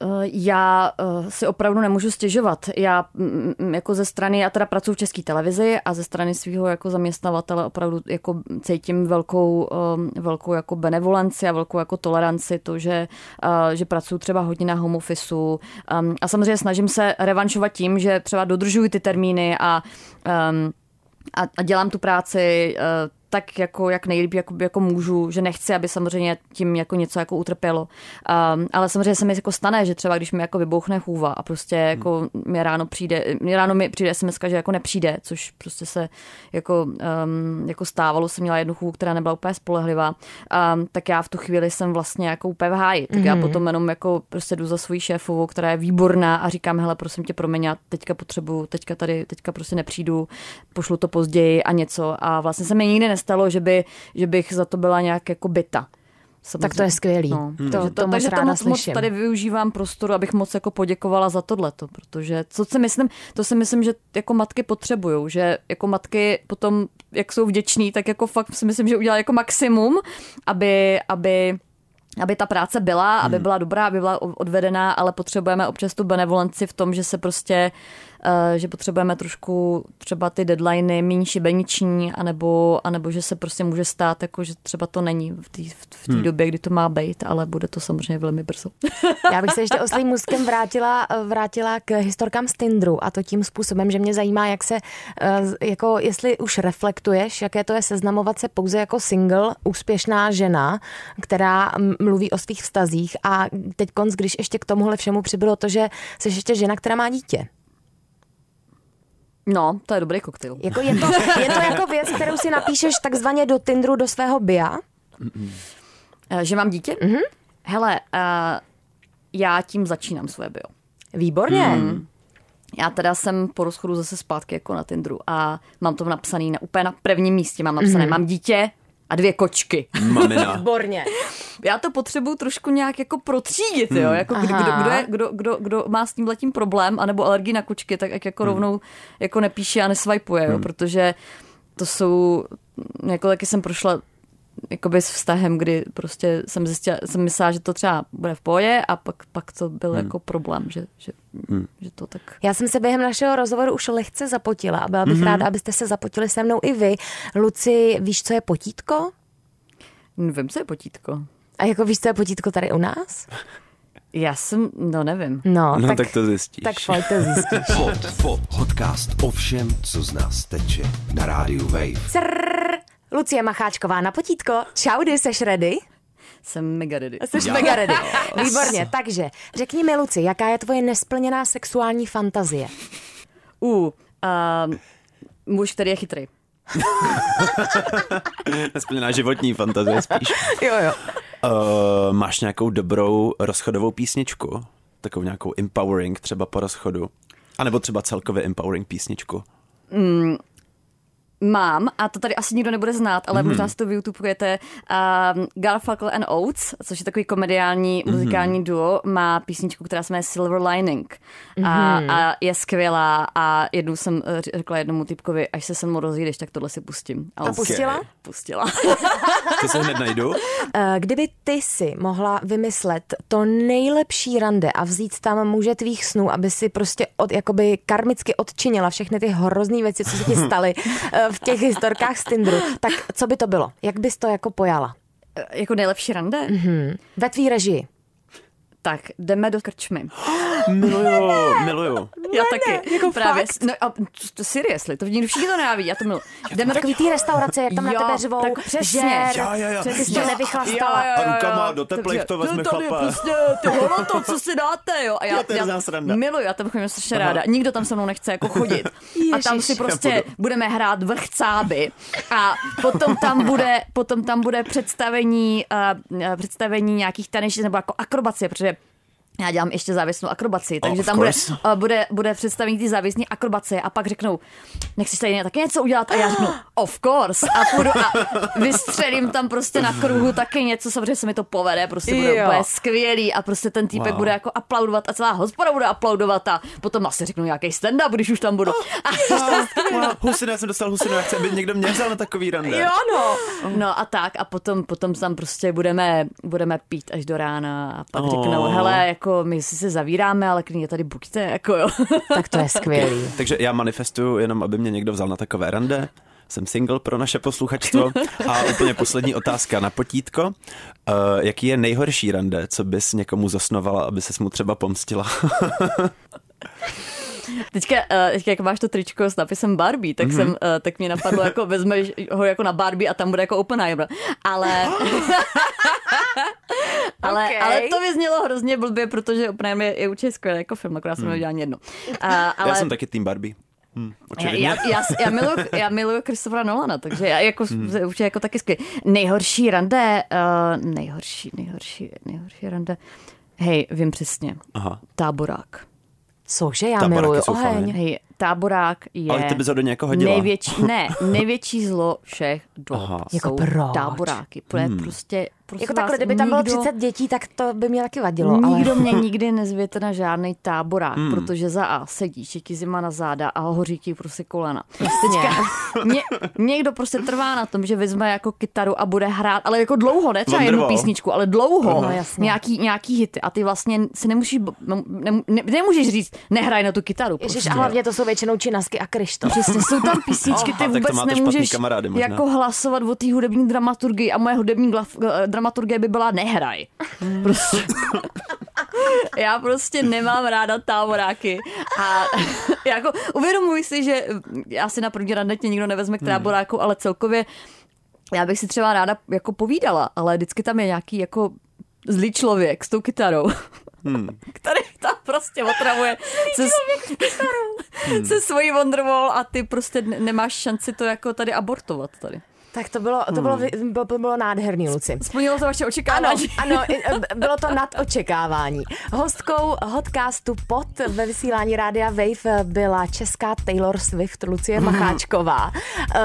Eh, já eh, si opravdu nemůžu stěžovat. Já mm, mm, jako ze strany, já teda pracuji v české televizi a ze strany svého jako zaměstnavatele opravdu jako cítím velkou, eh, velkou jako benevolenci a velkou jako toleranci to, že, že pracuji třeba hodně na home office ehm, a samozřejmě snažím se revanšovat tím, že třeba dodržuji ty termíny a ehm, a, a dělám tu práci tak jako jak nejlíp jako, jako můžu, že nechci, aby samozřejmě tím jako něco jako utrpělo. Um, ale samozřejmě se mi jako stane, že třeba když mi jako vybouchne chůva a prostě jako hmm. mi ráno přijde, mi ráno mi přijde SMS, že jako nepřijde, což prostě se jako, um, jako stávalo, jsem měla jednu chůvu, která nebyla úplně spolehlivá, um, tak já v tu chvíli jsem vlastně jako úplně v háji. Tak mm-hmm. já hmm. potom jenom jako prostě jdu za svojí šéfovou, která je výborná a říkám, hele, prosím tě, promiň, já teďka potřebuju, teďka tady, teďka prostě nepřijdu, pošlu to později a něco a vlastně se mi nikdy nestalo, že, by, že bych za to byla nějak jako byta. Tak to je skvělý. No. To, to, to moc takže ráda to moc, moc tady využívám prostoru, abych moc jako poděkovala za tohleto, protože co si myslím, to si myslím, že jako matky potřebují, že jako matky potom, jak jsou vděční, tak jako fakt si myslím, že udělá jako maximum, aby, aby aby ta práce byla, aby hmm. byla dobrá, aby byla odvedená, ale potřebujeme občas tu benevolenci v tom, že se prostě že potřebujeme trošku třeba ty deadliny méně šibeniční, anebo, anebo že se prostě může stát, jako že třeba to není v té v hmm. době, kdy to má být, ale bude to samozřejmě velmi brzo. Já bych se ještě oslým můstkem vrátila, vrátila k historkám z Tindru a to tím způsobem, že mě zajímá, jak se, eh, jako jestli už reflektuješ, jaké to je seznamovat se pouze jako single, úspěšná žena, která mluví o svých vztazích a teď konc, když ještě k tomuhle všemu přibylo to, že jsi ještě žena, která má dítě. No, to je dobrý koktejl. Jako je, to, je to jako věc, kterou si napíšeš takzvaně do Tinderu, do svého bia? Mm-mm. Že mám dítě? Mm-hmm. Hele, uh, já tím začínám svoje bio. Výborně. Mm. Já teda jsem po rozchodu zase zpátky jako na Tinderu a mám to napsaný na, úplně na prvním místě. Mám napsané, mm-hmm. mám dítě, a dvě kočky. Mamina. Výborně. Já to potřebuju trošku nějak jako protřídit, jo? Hmm. Jako kdo, kdo, kdo, je, kdo, kdo, kdo, má s tím letím problém, anebo alergii na kočky, tak jak jako hmm. rovnou jako nepíše a nesvajpuje, jo? Hmm. Protože to jsou, jako taky jsem prošla jakoby s vztahem, kdy prostě jsem zjistila, jsem myslela, že to třeba bude v poje a pak, pak to byl hmm. jako problém, že, že, hmm. že to tak... Já jsem se během našeho rozhovoru už lehce zapotila a byla bych hmm. ráda, abyste se zapotili se mnou i vy. Luci, víš, co je potítko? Vím, co je potítko. A jako víš, co je potítko tady u nás? Já jsem, no nevím. No, no tak, tak to zjistíš. Tak pojď to zjistíš. Pod, pod, podcast o všem, co z nás teče na rádiu Wave. Crrr. Lucie Macháčková na potítko. Čaudy, seš ready? Jsem mega ready. Jsi mega ready. Výborně, takže řekni mi, Luci, jaká je tvoje nesplněná sexuální fantazie? U, uh, muž, který je chytrý. Nesplněná životní fantazie spíš. jo, jo. Uh, máš nějakou dobrou rozchodovou písničku? Takovou nějakou empowering třeba po rozchodu? A nebo třeba celkově empowering písničku? Mm, mám, a to tady asi nikdo nebude znát, ale mm-hmm. možná si to vyyoutubujete, um, Garfunkel and Oates, což je takový komediální mm-hmm. muzikální duo, má písničku, která se jmenuje Silver Lining mm-hmm. a, Mhm. a je skvělá a jednou jsem eh, řekla jednomu typkovi, až se se mnou rozjídeš, tak tohle si pustím. A, a pustila? Okay. Pustila. to se hned najdu. Eh, kdyby ty si mohla vymyslet to nejlepší rande a vzít tam muže tvých snů, aby si prostě od, jakoby karmicky odčinila všechny ty hrozný věci, co se ti staly eh, v těch historkách z Tinderu, tak co by to bylo? Jak bys to jako pojala? jako nejlepší rande? Mm-hmm. Ve tvý režii. Tak, jdeme do krčmy. miluju, miluju. Já taky. jako Právě. fakt? No a to seriously, to nikdo všichni to nenávidí, já to miluji. Jdeme takový ty restaurace, jak tam na Jo, tebe řvou, tak přesně. žer, Jo, jo, jo. ty jsi to Jo, nevychlastala. A rukama do teplejch to vezme tady chlapa. Prostě, ty ono to, co si dáte, jo. A já, já sranda. miluju, já tam chodím strašně ráda. Nikdo tam se mnou nechce jako chodit. a tam si prostě budeme hrát vrchcáby a potom tam bude, potom tam bude představení, uh, představení nějakých tanečních nebo jako akrobacie, protože já dělám ještě závěsnou akrobaci, takže of tam bude, uh, bude, bude představení ty závěsní akrobacie a pak řeknou, nechceš tady taky něco udělat? A já řeknu, of course. A půjdu a vystřelím tam prostě na kruhu taky něco, samozřejmě se mi to povede, prostě bude Jo. úplně skvělý a prostě ten týpek Wow. bude jako aplaudovat a celá hospoda bude aplaudovat a potom asi řeknu nějaký stand-up, když už tam budu. A, Wow, husinu, já jsem dostal husinu, já chci, aby někdo mě vzal na takový rande. jo, no. No a tak a potom, potom tam prostě budeme, budeme pít až do rána a pak Oh. řeknou, hele, jako my si se zavíráme, ale klidně tady buďte, jako jo. Tak to je skvělý. Takže já manifestuju jenom, aby mě někdo vzal na takové rande. Jsem single pro naše posluchačstvo. A úplně poslední otázka na potítko. Uh, jaký je nejhorší rande, co bys někomu zasnovala, aby se mu třeba pomstila? Teďka, uh, teďka, jak máš to tričko s napisem Barbie, tak, mm-hmm. jsem, uh, tak mě napadlo, jako vezmeš ho jako na Barbie a tam bude jako Oppenheimer. Ale, ale, Okay. ale to by znělo hrozně blbě, protože Oppenheimer je, je určitě skvělý jako film, akorát jsem neviděla ani jedno. Uh, ale Já jsem taky tým Barbie. Hm, já, očividně. já, já, já, miluju, já miluju Christophera Nolana, takže já jako, hmm. určitě jako taky skvělý. Nejhorší rande, uh, nejhorší, nejhorší, nejhorší rande, hej, vím přesně, Aha. táborák. Cože, já Tabaráky miluju oheň. Hej, táborák je Ale ty bys ho do někoho hodila. největší, ne, největší zlo všech dob Aha. Jako proč? táboráky. Hmm. Hmm. Prostě, prosím Jako vás, takhle, kdyby tam bylo nikdo- 30 dětí, tak to by mě taky vadilo. Ale... Nikdo mě nikdy nezvěte na žádný táborák, Hmm. protože za A sedíš, je ti zima na záda a hoří ti prostě kolena. Teďka ně, někdo prostě trvá na tom, že vezme jako kytaru a bude hrát, ale jako dlouho, ne třeba jednu písničku, ale dlouho. No, jasně. nějaký, nějaký hity a ty vlastně si nemůžeš, bo- ne, ne, nemůžeš říct, nehraj na tu kytaru. Ježiš, Prostě. a hlavně to jsou většinou činasky a Krištof. Přesně, jsou tam písničky, ty Aha, vůbec nemůžeš kamarády možná. jako hlasovat o té hudební dramaturgii a moje hudební glaf- eh, dramaturgie by byla nehraj. Prostě. Já prostě nemám ráda táboráky a jako uvědomuji si, že já si na první randetě nikdo nevezme k táboráku, ale celkově já bych si třeba ráda jako povídala, ale vždycky tam je nějaký jako zlý člověk s tou kytarou. Hmm. který tam prostě otravuje se, se svojí Wonderwall a ty prostě ne- nemáš šanci to jako tady abortovat tady. Tak to bylo, to bylo, bylo, to bylo nádherný, Luci. Splnilo to vaše Ano, očekávání. ano, i- e, bylo to nad očekávání. Hostkou hodcastu pod ve vysílání Rádia Wave byla česká Taylor Swift Lucie Macháčková.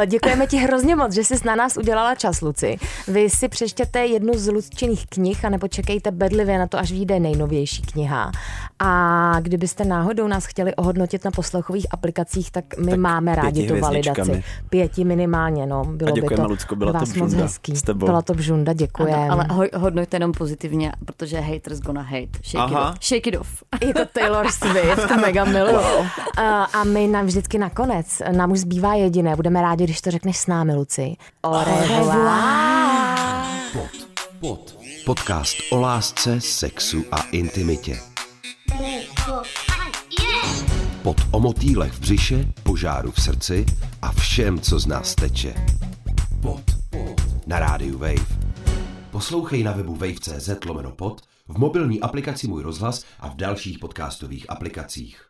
E, Děkujeme ti hrozně moc, že jsi na nás udělala čas, Luci. Vy si přečtěte jednu z Luciných knih a nebo čekejte bedlivě na to, až vyjde nejnovější kniha. A kdybyste náhodou nás chtěli ohodnotit na poslechových aplikacích, tak my Tak máme rádi tu validaci. Pěti minimálně, no. Bylo by děkujeme, to Lucko, byla to bžunda hezký. s tebou. Byla to bžunda, děkujeme. Ano, ale ho, hodnoťte jenom pozitivně, protože haters gonna hate. Shake, it Aha. off. Shake it off. Je to Taylor Swift, mega miluju. A, a my nám vždycky nakonec, nám už zbývá jediné, budeme rádi, když to řekneš s námi, Luci. Revoir. Pod, pod. Podcast o lásce, sexu a intimitě. Pod o motýlech v břiše, požáru v srdci a všem, co z nás teče. Pod, pod. Na rádiu Wave. Poslouchej na webu wave.cz lomeno pod, v mobilní aplikaci Můj rozhlas a v dalších podcastových aplikacích.